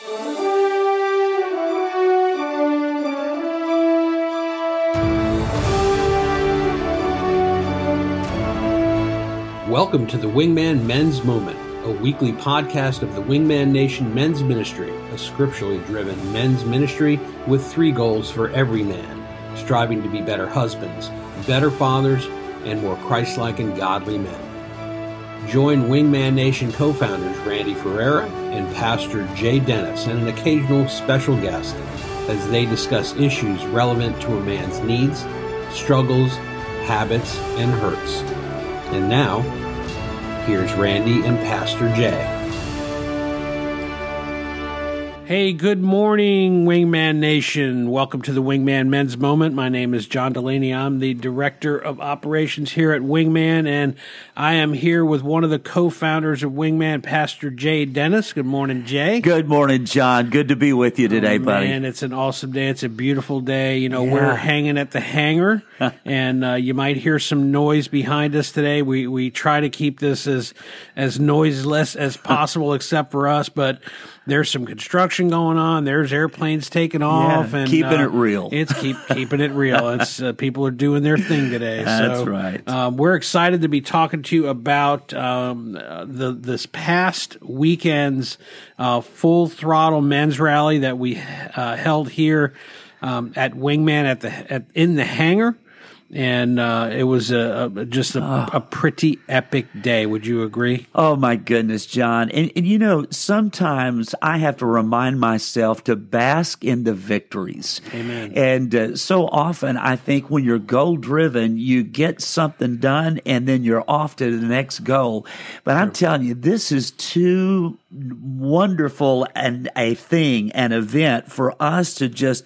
Welcome to the Wingman Men's Moment, a weekly podcast of the Wingman Nation Men's Ministry, a scripturally driven men's ministry with three goals for every man striving to be better husbands, better fathers, and more Christ like and godly men. Join Wingman Nation co founders Randy Ferreira and Pastor Jay Dennis and an occasional special guest as they discuss issues relevant to a man's needs, struggles, habits, and hurts. And now, here's Randy and Pastor Jay. Hey, good morning, Wingman Nation. Welcome to the Wingman Men's Moment. My name is John Delaney. I'm the Director of Operations here at Wingman, and I am here with one of the co founders of Wingman, Pastor Jay Dennis. Good morning, Jay. Good morning, John. Good to be with you today, oh, buddy. Man, it's an awesome day. It's a beautiful day. You know, yeah. we're hanging at the hangar, and uh, you might hear some noise behind us today. We we try to keep this as as noiseless as possible, except for us, but there's some construction going on. There's airplanes taking off, yeah, and keeping uh, it real. It's keep keeping it real. It's uh, people are doing their thing today. That's so, right. Um, we're excited to be talking to you about um, the this past weekend's uh, full throttle men's rally that we uh, held here um, at Wingman at the at, in the hangar and uh, it was a, a just a, oh. a, pretty epic day. Would you agree? Oh my goodness, John! And, and you know, sometimes I have to remind myself to bask in the victories. Amen. And uh, so often, I think when you're goal driven, you get something done, and then you're off to the next goal. But I'm telling you, this is too wonderful and a thing, an event for us to just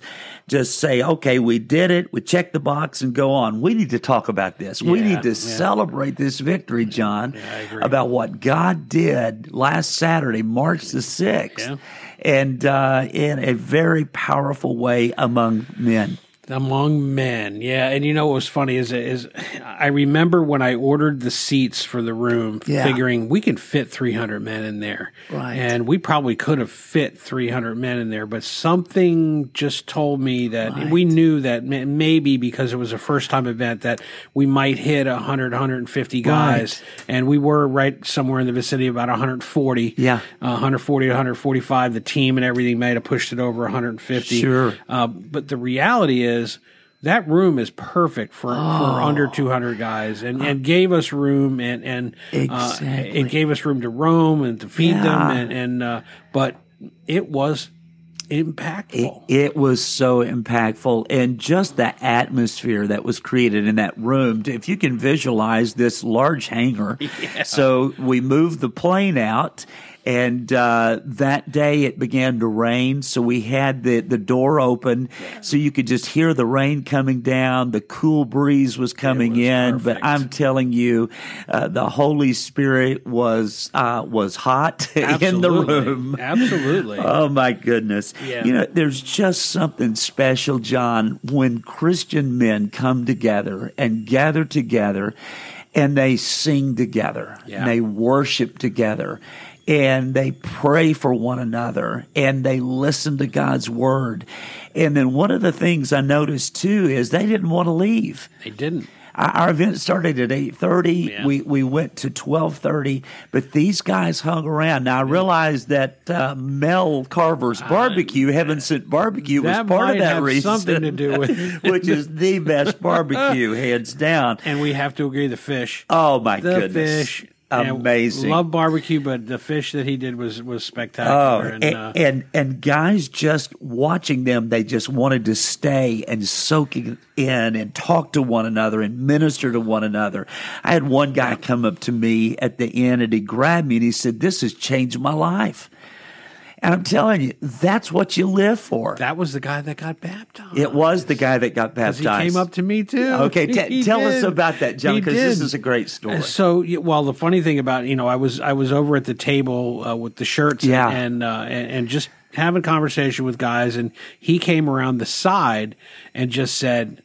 just say, okay, we did it, we check the box and go on. We need to talk about this. Yeah, we need to yeah. celebrate this victory, John, yeah, about what God did last Saturday, March the 6th, and uh, in a very powerful way among men among men. Yeah, and you know what was funny is is I remember when I ordered the seats for the room, yeah. figuring we can fit 300 men in there, right? And we probably could have fit 300 men in there, but something just told me that right. we knew that maybe because it was a first time event that we might hit 100, 150 guys, right. and we were right somewhere in the vicinity of about 140. Yeah, uh, 140 to 145. The team and everything might have pushed it over 150. Sure, uh, but the reality is is that room is perfect for, oh. for under 200 guys and, and gave us room and, and exactly. uh, it gave us room to roam and to feed yeah. them. And, and uh, but it was impactful. It, it, was so impactful. And just the atmosphere that was created in that room. If you can visualize this large hangar. Yeah. So we moved the plane out and uh, that day it began to rain, so we had the, the door open so you could just hear the rain coming down. The cool breeze was coming was in. Perfect. But I'm telling you, uh, the Holy Spirit was uh, was hot in the room. Absolutely. oh my goodness. Yeah. You know, there's just something special, John, when Christian men come together and gather together and they sing together yeah. and they worship together and they pray for one another and they listen to God's word. And then one of the things I noticed too is they didn't want to leave. They didn't. Our event started at eight thirty. Yeah. We we went to twelve thirty, but these guys hung around. Now I realized that uh, Mel Carver's barbecue, uh, Heaven Sent Barbecue, was part of that reason. Something to do with which is the best barbecue, hands down. And we have to agree, the fish. Oh my the goodness! fish amazing. love barbecue, but the fish that he did was was spectacular. Oh, and, and, uh, and, and guys just watching them, they just wanted to stay and soak in and talk to one another and minister to one another. I had one guy come up to me at the end and he grabbed me and he said, "This has changed my life." And I'm telling you, that's what you live for. That was the guy that got baptized. It was the guy that got baptized. He came up to me too. Okay, t- tell did. us about that, John, because this is a great story. So, well, the funny thing about you know, I was I was over at the table uh, with the shirts, yeah. and uh, and, and just having conversation with guys, and he came around the side and just said,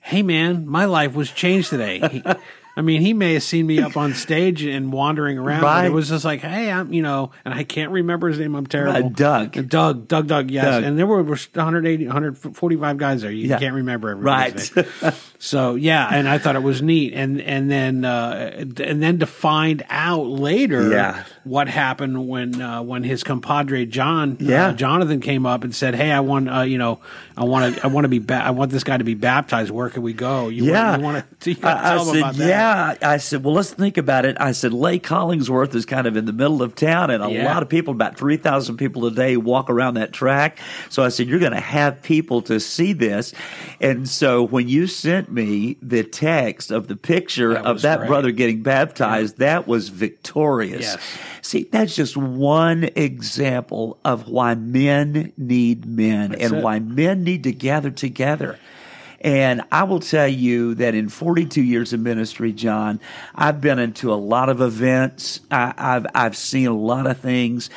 "Hey, man, my life was changed today." He, I mean, he may have seen me up on stage and wandering around. But Right. it was just like, hey, I'm, you know, and I can't remember his name. I'm terrible. Uh, Doug. Doug, Doug, Doug, yes. Doug. And there were, were 180, 145 guys there. You Yeah. can't remember everybody's name. Right. So yeah, and I thought it was neat, and and then uh, and then to find out later Yeah. what happened when uh, when his compadre John Yeah. uh, Jonathan came up and said, "Hey, I want uh, you know I want to I want to be ba- I want this guy to be baptized. Where can we go? You Yeah. want, you want to you I, I tell him said, about that. Yeah. I said, well, let's think about it. I said, Lake Hollingsworth is kind of in the middle of town, and a Yeah. lot of people, about 3,000 people a day, walk around that track. So I said, you're going to have people to see this. And so when you sent me the text of the picture That of that great. brother getting baptized, that was victorious. Yes. See, that's just one example of why men need men and it. why men need to gather together. And I will tell you that in 42 years of ministry, John, I've been into a lot of events. I, I've I've seen a lot of things.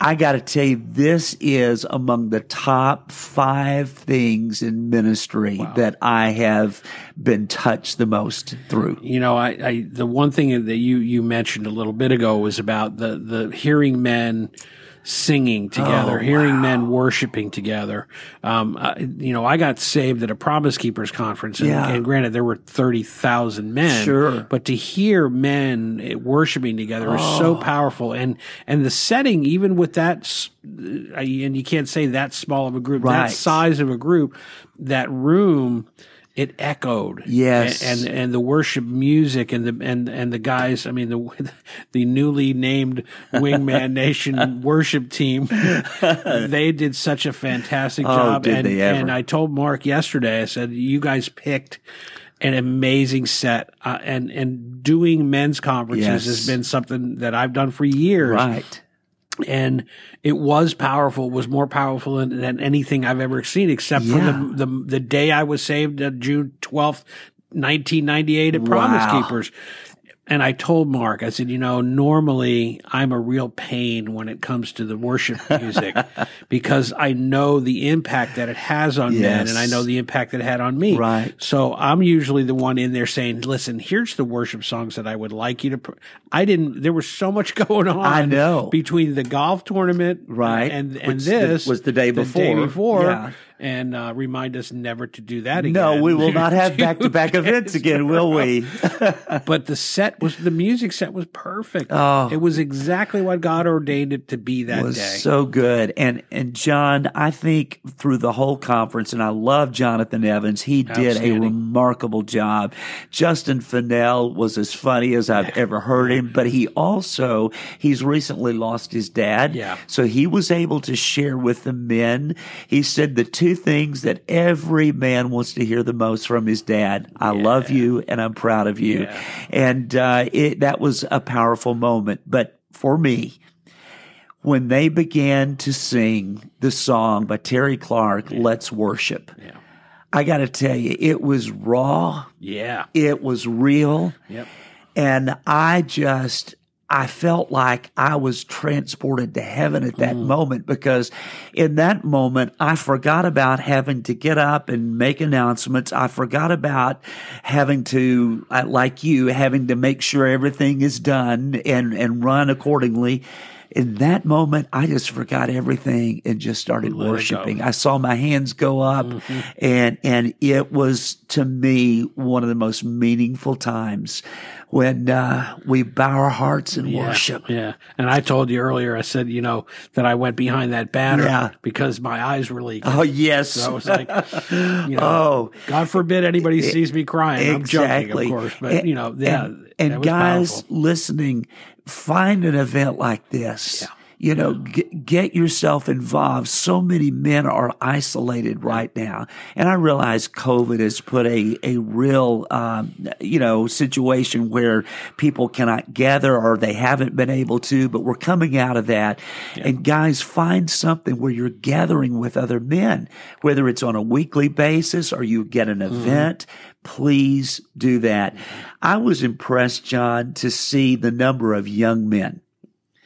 I got to tell you, this is among the top five things in ministry that I have been touched the most through. You know, I, I the one thing that you you mentioned a little bit ago was about the the hearing men singing together, Oh, hearing men worshiping together. Um, I, you know, I got saved at a Promise Keepers conference, and, Yeah. and granted, there were thirty thousand men. Sure. but to hear men eh, worshiping together is so powerful, and and the setting, even with that, uh, and you can't say that small of a group, Right. that size of a group, that room. It echoed, Yes. and, and and the worship music and the and and the guys. I mean the the newly named Wingman Nation worship team. They did such a fantastic job. Oh, did and they ever. and I told Mark yesterday. I said you guys picked an amazing set, uh, and and doing men's conferences Yes. has been something that I've done for years Right. And it was powerful. It was more powerful than, than anything I've ever seen, except Yeah. for the, the the day I was saved, uh, June twelfth, nineteen ninety eight, at Promise Keepers. And I told Mark, I said, you know, normally I'm a real pain when it comes to the worship music because I know the impact that it has on men and I know the impact that it had on me. Right. So I'm usually the one in there saying, listen, here's the worship songs that I would like you to. Pr-. I didn't, there was so much going on. I know. Between the golf tournament Right. and, and Which the- this was the day before. before. Yeah. And uh, remind us never to do that again. No, we will not have back to back events again, will we? but the set was the music set was perfect. Oh. it was exactly what God ordained it to be that was day. so good. And and John, I think through the whole conference, and I love Jonathan Evans. He did a remarkable job. Justin Fennell was as funny as I've ever heard him, but he also he's recently lost his dad. Yeah. So he was able to share with the men. He said the two things that every man wants to hear the most from his dad. I love you and I'm proud of you. Yeah. And uh, it, that was a powerful moment. But for me, when they began to sing the song by Terry Clark, Let's Worship, yeah, I got to tell you, it was raw, yeah, it was real, yep. and I just. I felt like I was transported to heaven at that moment because in that moment, I forgot about having to get up and make announcements. I forgot about having to, uh, like you, having to make sure everything is done and, and run accordingly. In that moment, I just forgot everything and just started Let worshiping. I saw my hands go up and, and it was to me one of the most meaningful times when, uh, we bow our hearts in Yeah, worship. Yeah. And I told you earlier, I said, you know, that I went behind that banner Yeah. because my eyes were leaking. Oh, yes. So I was like, you know, Oh. God forbid anybody sees me crying. I'm joking, Exactly. of course, but And- you know, yeah, and, and guys powerful. listening, find an event like this. Yeah. You know, get, get yourself involved. So many men are isolated right now. And I realize COVID has put a, a real, um, you know, situation where people cannot gather or they haven't been able to, but we're coming out of that. And guys, find something where you're gathering with other men, whether it's on a weekly basis or you get an event. Please do that. I was impressed, John, to see the number of young men.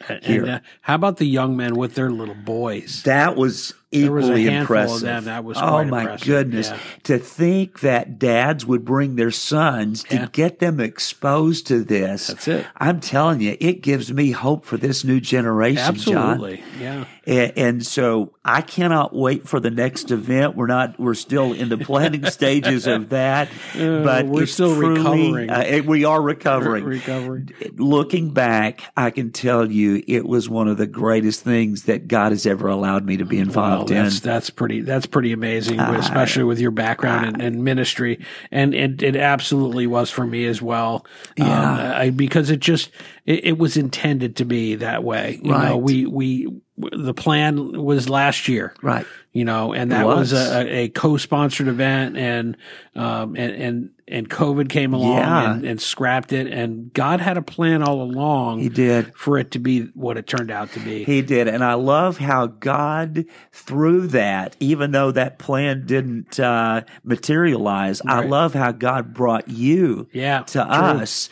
And uh, how about the young men with their little boys? That was There was equally impressive. That was oh my impressive. goodness! Yeah. To think that dads would bring their sons to get them exposed to this. That's it. I'm telling you, it gives me hope for this new generation, John. Absolutely. Yeah. And, and so I cannot wait for the next event. We're not. We're still in the planning stages of that, but we're still truly- recovering. Uh, we are recovering. Recovering. Looking back, I can tell you it was one of the greatest things that God has ever allowed me to be involved in. that's that's pretty that's pretty amazing, especially with your background in, in ministry, and it, it absolutely was for me as well. Yeah. um, I, because it just it, it was intended to be that way. You Right. know, we we the plan was last year, Right. You know, and that was, was. a, a co-sponsored event, and um and and and COVID came along Yeah. and, and scrapped it, and God had a plan all along. He did. for it to be what it turned out to be. He did. And I love how God, through that, even though that plan didn't uh, materialize, I love how God brought you Yeah, to true. us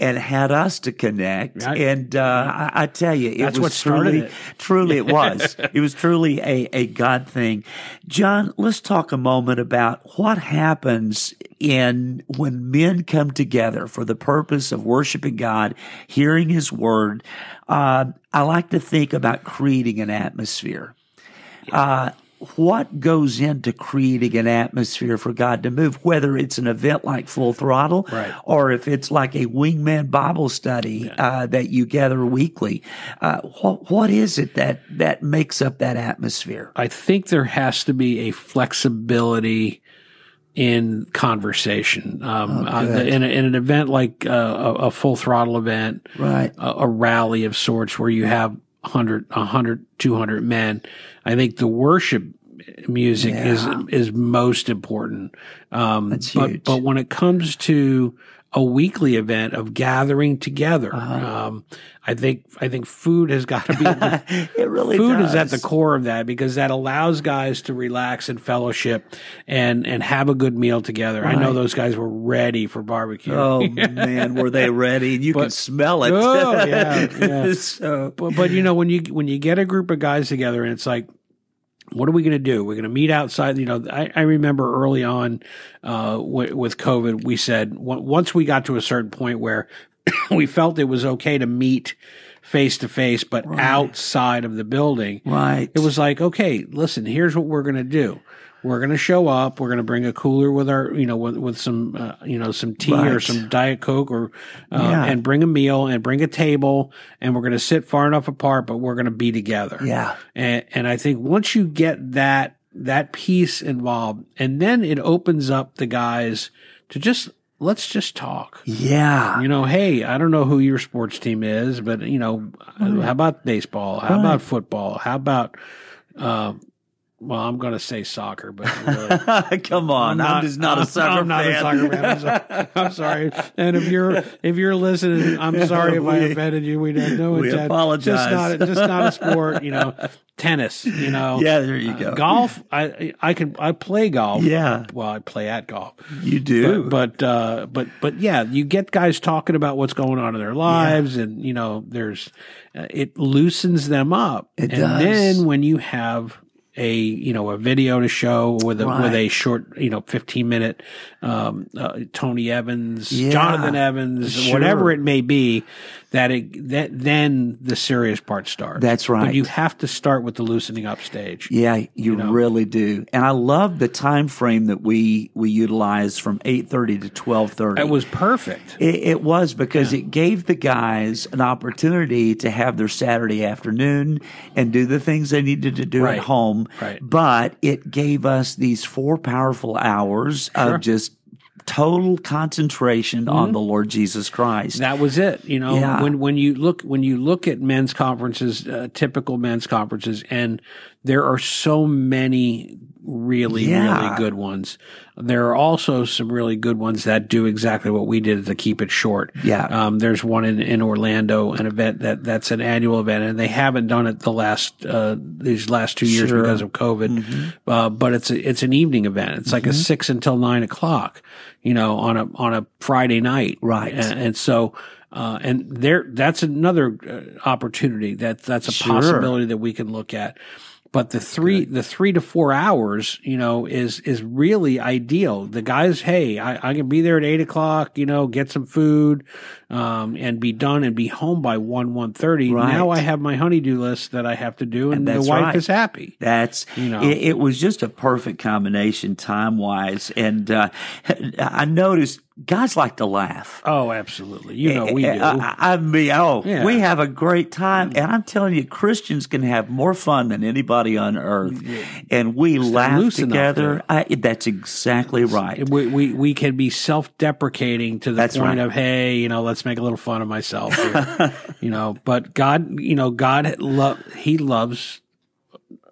and had us to connect. Right. And uh, I, I tell you, it That's was what truly, it. truly, it was. it was truly a, a God thing. John, let's talk a moment about what happens in when men come together for the purpose of worshiping God, hearing His word. Uh, I like to think about creating an atmosphere. Uh, what goes into creating an atmosphere for God to move, whether it's an event like Full Throttle Right. or if it's like a wingman Bible study uh, that you gather weekly. Uh, what, what is it that, that makes up that atmosphere? I think there has to be a flexibility in conversation. Um, uh, in, a, in an event like uh, a, a full throttle event, Right. a, a rally of sorts where you have 100, 100, 200 men, I think the worship music is Yeah. is most important. Um, That's but. But when it comes to a weekly event of gathering together, Uh-huh. um, I think I think food has got to be the it really food does. is at the core of that because that allows guys to relax and fellowship and and have a good meal together. I know those guys were ready for barbecue. Oh man, were they ready? You can But- smell it. Oh, yeah, yeah. so, but, but you know when you when you get a group of guys together and it's like what are we going to do? We're going to meet outside. You know, I, I remember early on uh, w- with COVID, we said w- once we got to a certain point where we felt it was okay to meet face to face, but outside of the building, right. it was like, okay, listen, here's what we're going to do. We're going to show up. We're going to bring a cooler with our, you know, with, with some, uh, you know, some tea or some diet coke or, uh, Yeah. and bring a meal and bring a table and we're going to sit far enough apart, but we're going to be together. Yeah. And, and I think once you get that, that piece involved and then it opens up the guys to just, let's just talk. Yeah. You know, hey, I don't know who your sports team is, but you know, how about baseball? How about football? How about, um, well, I'm going to say soccer, but really, Come on, I'm, just not a soccer I'm not fan. a soccer fan. I'm sorry. I'm sorry. And if you're if you're listening, I'm sorry if I offended you. We had no we apologize. Just not just not a sport. You know, tennis. You know, yeah, there you go. Uh, golf. I I can I play golf. Yeah. Well, I play at golf. you do. But but uh, but but yeah, you get guys talking about what's going on in their lives, and you know, there's uh, it loosens them up. It and does. then when you have a you know a video to show with a with a short you know 15 minute um, uh, Tony Evans, Yeah. Jonathan Evans, Sure. whatever it may be, that it that then the serious part starts. That's right. But you have to start with the loosening up stage. Yeah, you, know? really do. And I love the time frame that we we utilized from 8:30 to 12:30. It was perfect. It, it was because it gave the guys an opportunity to have their Saturday afternoon and do the things they needed to do Right. at home. Right. But it gave us these four powerful hours Sure. of just total concentration on the Lord Jesus Christ. That was it. You know, Yeah. when when you look when you look at men's conferences, uh, typical men's conferences, and there are so many really Yeah. really good ones. There are also some really good ones that do exactly what we did to keep it short. Yeah. Um, there's one in, in Orlando, an event that that's an annual event, and they haven't done it the last uh, these last two years Sure. because of COVID. Uh, but it's a, it's an evening event. It's like a six until nine o'clock. You know, on a on a Friday night, Right. And, and so. Uh, and there, that's another uh, opportunity. That that's a Sure. possibility that we can look at. But the three the three to four hours you know is is really ideal. The guys hey i, I can be there at eight o'clock you know get some food um, and be done and be home by 1 one thirty. Right. now i have my honeydew list that i have to do and, And the wife right. is happy That's You know. it, it was just a perfect combination time wise, and uh, I noticed guys like to laugh. oh absolutely you know we do I, I mean, oh, Yeah. we have a great time, and I'm telling you, Christians can have more fun than anybody on earth, and we laugh together. I, that's exactly right. we, we we can be self-deprecating to the That's point right. of hey you know let's make a little fun of myself here. you know but god you know god lo- he loves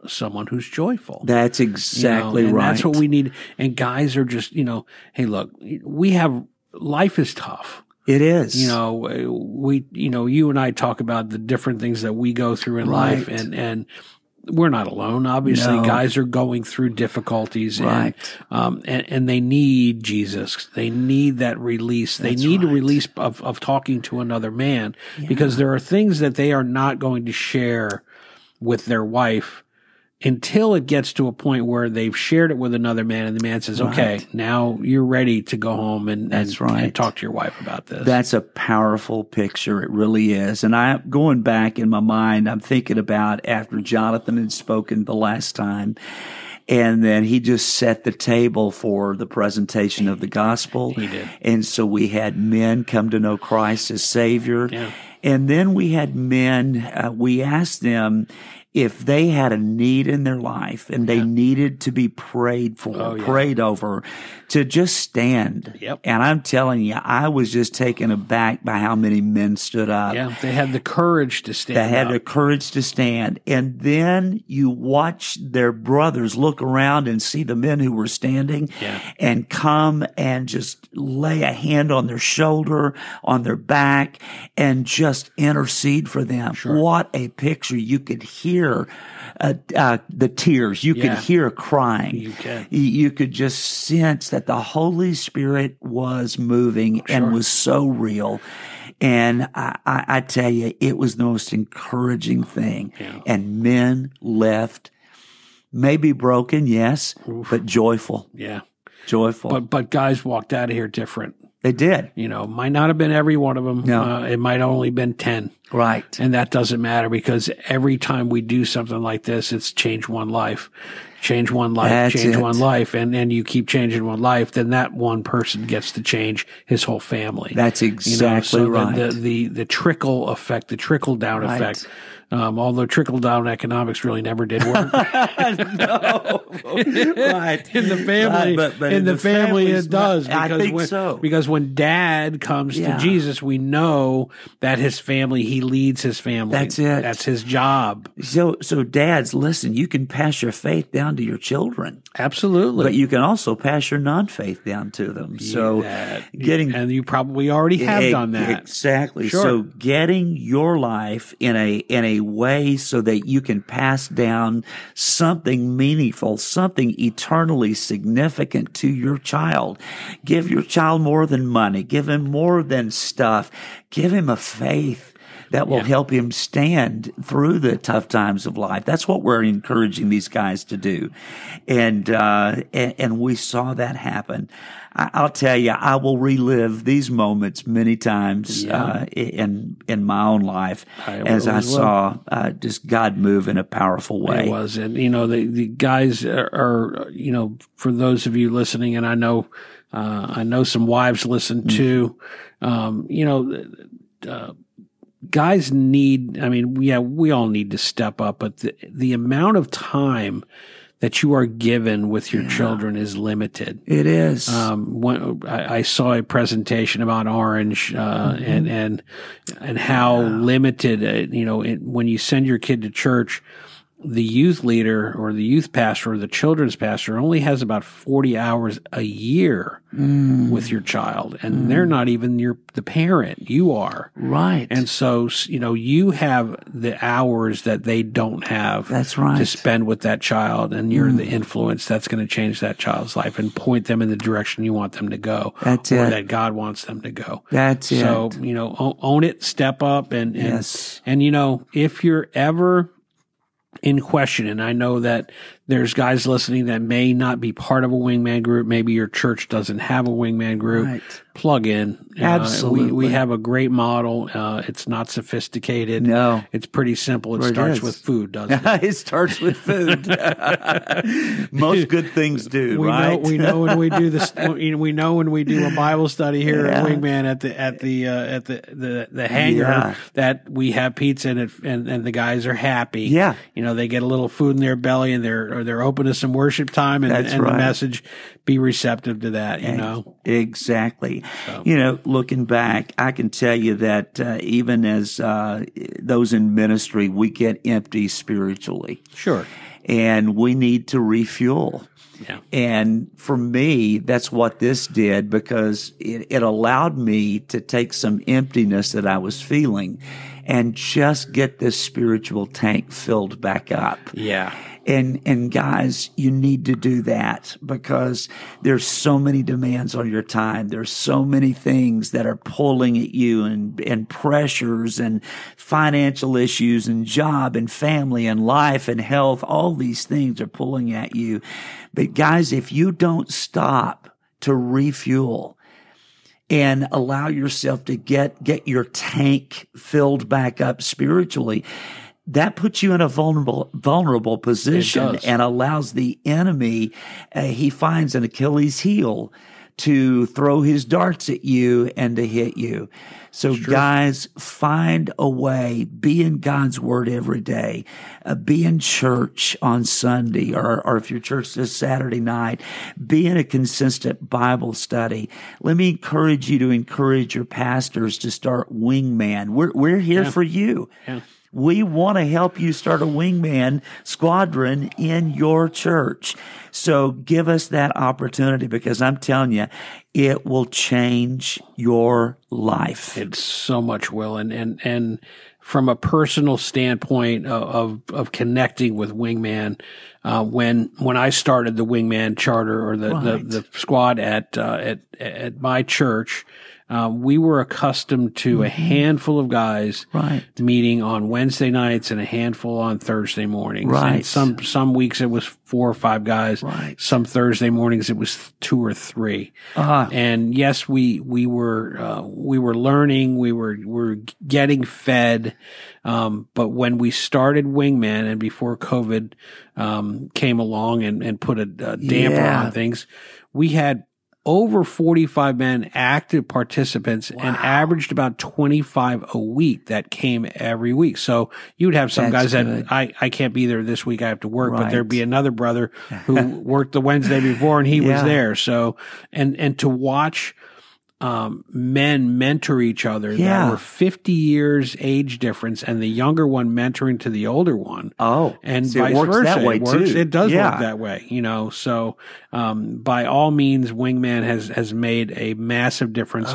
someone who's joyful That's you know, exactly right. that's what we need and guys are just you know hey look we have life is tough it is. you know we you know you and i talk about the different things that we go through in life and and we're not alone. Obviously No. guys are going through difficulties Right. and, um, and and they need jesus. They need that release. They That's need a release of, of talking to another man because there are things that they are not going to share with their wife until it gets to a point where they've shared it with another man and the man says okay now you're ready to go home and, and, right. and talk to your wife about this That's a powerful picture. It really is. And I'm going back in my mind, I'm thinking about after Jonathan had spoken the last time, and then he just set the table for the presentation of the gospel. He did. And so we had men come to know Christ as Savior. Yeah. And then we had men, uh, we asked them if they had a need in their life and they needed to be prayed for, Oh, yeah. prayed over, to just stand. Yep. And I'm telling you, I was just taken aback by how many men stood up. Yeah, they had the courage to stand. That had up. the courage to stand. And then you watch their brothers look around and see the men who were standing Yeah. and come and just lay a hand on their shoulder, on their back, and just intercede for them. What a picture. You could hear uh, uh, the tears. You Yeah. could hear crying. You can. You could just sense that the Holy Spirit was moving Sure. and was so real. And I, I, I tell you, it was the most encouraging thing. Yeah. And men left, maybe broken, yes, but joyful, yeah, joyful. but but guys walked out of here different. They did. You know, might not have been every one of them. No. Uh, it might only been ten, Right. and that doesn't matter because every time we do something like this, it's change one life, change one life, That's change it. one life, and and you keep changing one life, then that one person gets to change his whole family. That's You know, exactly so right. The, the the trickle effect, the trickle down Right. effect. Um, although trickle down economics really never did work. no. right. in the family, Right, but- but in, the, family, it does. I Because think when, so. Because when dad comes Yeah. to Jesus, we know that his family, he leads his family. That's it. That's his job. So, so dads, listen, you can pass your faith down to your children, Absolutely. but you can also pass your non-faith down to them. So That- getting and you probably already have done that. Exactly. Sure. So getting your life in a in a way so that you can pass down something meaningful, something eternally significant to your child. Give your child more than money. Give him more than stuff. Give him a faith that will Yeah. help him stand through the tough times of life. That's what we're encouraging these guys to do. And, uh, and, and we saw that happen. I, I'll tell you, I will relive these moments many times, Yeah. uh, in, in my own life I as I saw, uh, just God move in a powerful way. It was, and you know, the the guys are, are, you know, for those of you listening, and I know, uh, I know some wives listen Mm. too. Um, you know, uh, guys need. I mean, yeah, we all need to step up, but the the amount of time that you are given with your children is limited. It is. Um, when, I, I saw a presentation about Orange uh, Mm-hmm. and and and how limited uh, you know it, when you send your kid to church, the youth leader or the youth pastor or the children's pastor only has about forty hours a year Mm. with your child, and they're not even your the parent. You are. right. And so, you know, you have the hours that they don't have That's right. Mm. to spend with that child, and you're the influence that's going to change that child's life and point them in the direction you want them to go, That's or it. that God wants them to go. That's it. so, you know, own it, step up, and and, Yes. and you know, if you're ever in question. And I know that there's guys listening that may not be part of a wingman group. Maybe your church doesn't have a wingman group. Right. Plug in. Absolutely. Uh, we, we have a great model. Uh, it's not sophisticated. No. It's pretty simple. It it starts is. with food, doesn't it? it starts with food. Most good things do, we right? know we know when we do this we know when we do a Bible study here at Wingman at the at the uh, at the the the hangar Yeah. that we have pizza and, it, and and the guys are happy. Yeah. you know they get a little food in their belly and they're or they're open to some worship time and, and the message be receptive to that. You know, Exactly. You know, looking back, I can tell you that uh, even as uh, those in ministry, we get empty spiritually sure. and we need to refuel. Yeah. And for me, that's what this did because it, it allowed me to take some emptiness that I was feeling and just get this spiritual tank filled back up. Yeah. And and guys, you need to do that because there's so many demands on your time. There's so many things that are pulling at you and and pressures and financial issues and job and family and life and health. All these things are pulling at you. But guys, if you don't stop to refuel, and allow yourself to get get your tank filled back up spiritually that puts you in a vulnerable vulnerable position and allows the enemy uh, he finds an achilles heel to throw his darts at you and to hit you. So guys find a way. Be in god's word every day. Uh, be in church on sunday or, or if your church is saturday night be in a consistent bible study. Let me encourage you to encourage your pastors to start wingman. We're, we're here for you. Yeah. We want to help you start a wingman squadron in your church. So give us that opportunity because I'm telling you, it will change your life. It's so much will and and and from a personal standpoint of of, of connecting with Wingman, uh, when when I started the Wingman charter or the Right. the, the squad at uh, at at my church. Um, we were accustomed to a handful of guys Mm-hmm. Right. meeting on Wednesday nights and a handful on Thursday mornings. Right. And some some weeks it was four or five guys. Right. Some Thursday mornings it was two or three Ah, and yes, we we were uh, we were learning, we were we were getting fed. Um, but when we started Wingman and before COVID um, came along and, and put a, a damper Yeah. on things, we had over 45 men active participants and averaged about 25 a week that came every week. So you would have some That's guys good. that I, I can't be there this week. I have to work, but there'd be another brother who worked the Wednesday before and he was there. So, and, and to watch, um, men mentor each other Yeah. that were 50 years age difference and the younger one mentoring to the older one oh, and see, vice it works versa. that way it works. too. It does yeah. work that way, you know. So, um, by all means, Wingman has has made a massive difference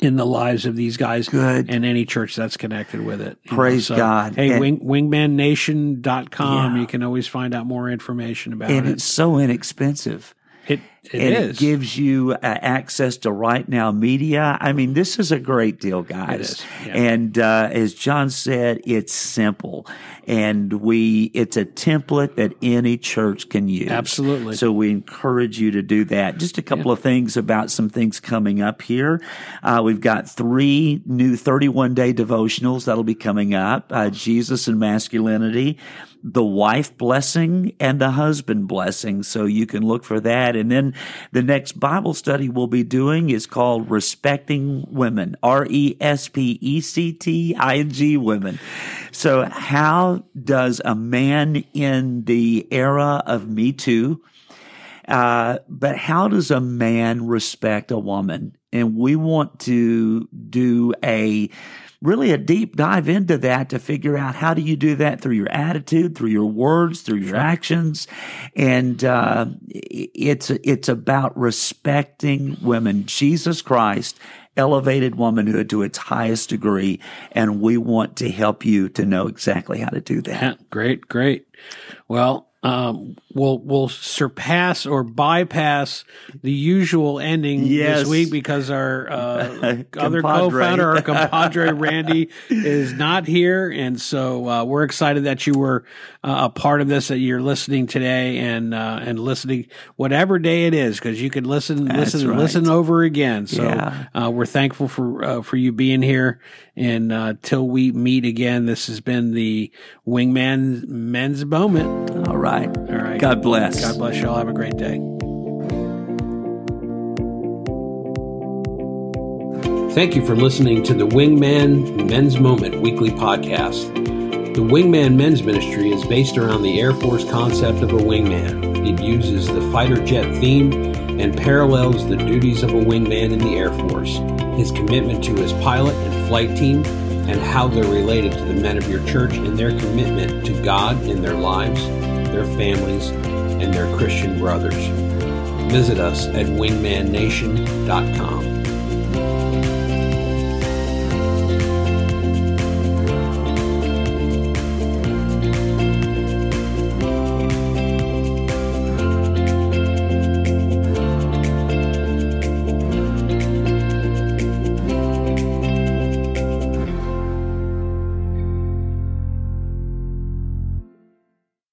in the lives of these guys Oh. Good. and any church that's connected with it. know. Praise So, God. Hey, And- wing, wingmannation.com. Yeah. You can always find out more information about And it. And it's so inexpensive. It it and is. it gives you uh, access to RightNow Media. I mean, this is a great deal, guys. yeah. And uh, as John said, it's simple, and we it's a template that any church can use. Absolutely. So we encourage you to do that. Just a couple of things about some things coming up here. Uh, we've got three new 31 day devotionals that'll be coming up. Uh, Jesus and masculinity the wife blessing and the husband blessing. So you can look for that. And then the next Bible study we'll be doing is called Respecting Women, R E S P E C T I N G Women. So how does a man in the era of Me Too, uh, but how does a man respect a woman? And we want to do a really a deep dive into that to figure out how do you do that through your attitude, through your words, through your actions, and uh, it's it's about respecting women. Jesus Christ elevated womanhood to its highest degree, and we want to help you to know exactly how to do that. Yeah, great, great. Well, um, will will surpass or bypass the usual ending yes. this week because our uh, other co-founder, our compadre Randy, is not here, and so uh, we're excited that you were uh, a part of this. That you're listening today and uh, and listening whatever day it is because you can listen, That's listen, right. listen over again. So yeah. Uh, we're thankful for uh, for you being here. And till we meet again, this has been the Wingman Men's Moment. All right. All right. God bless. God bless you all. Have a great day. Thank you for listening to the Wingman Men's Moment weekly podcast. The Wingman Men's Ministry is based around the Air Force concept of a wingman. It uses the fighter jet theme and parallels the duties of a wingman in the Air Force, his commitment to his pilot and flight team, and how they're related to the men of your church and their commitment to God in their lives their families, and their Christian brothers. Visit us at wingmannation.com.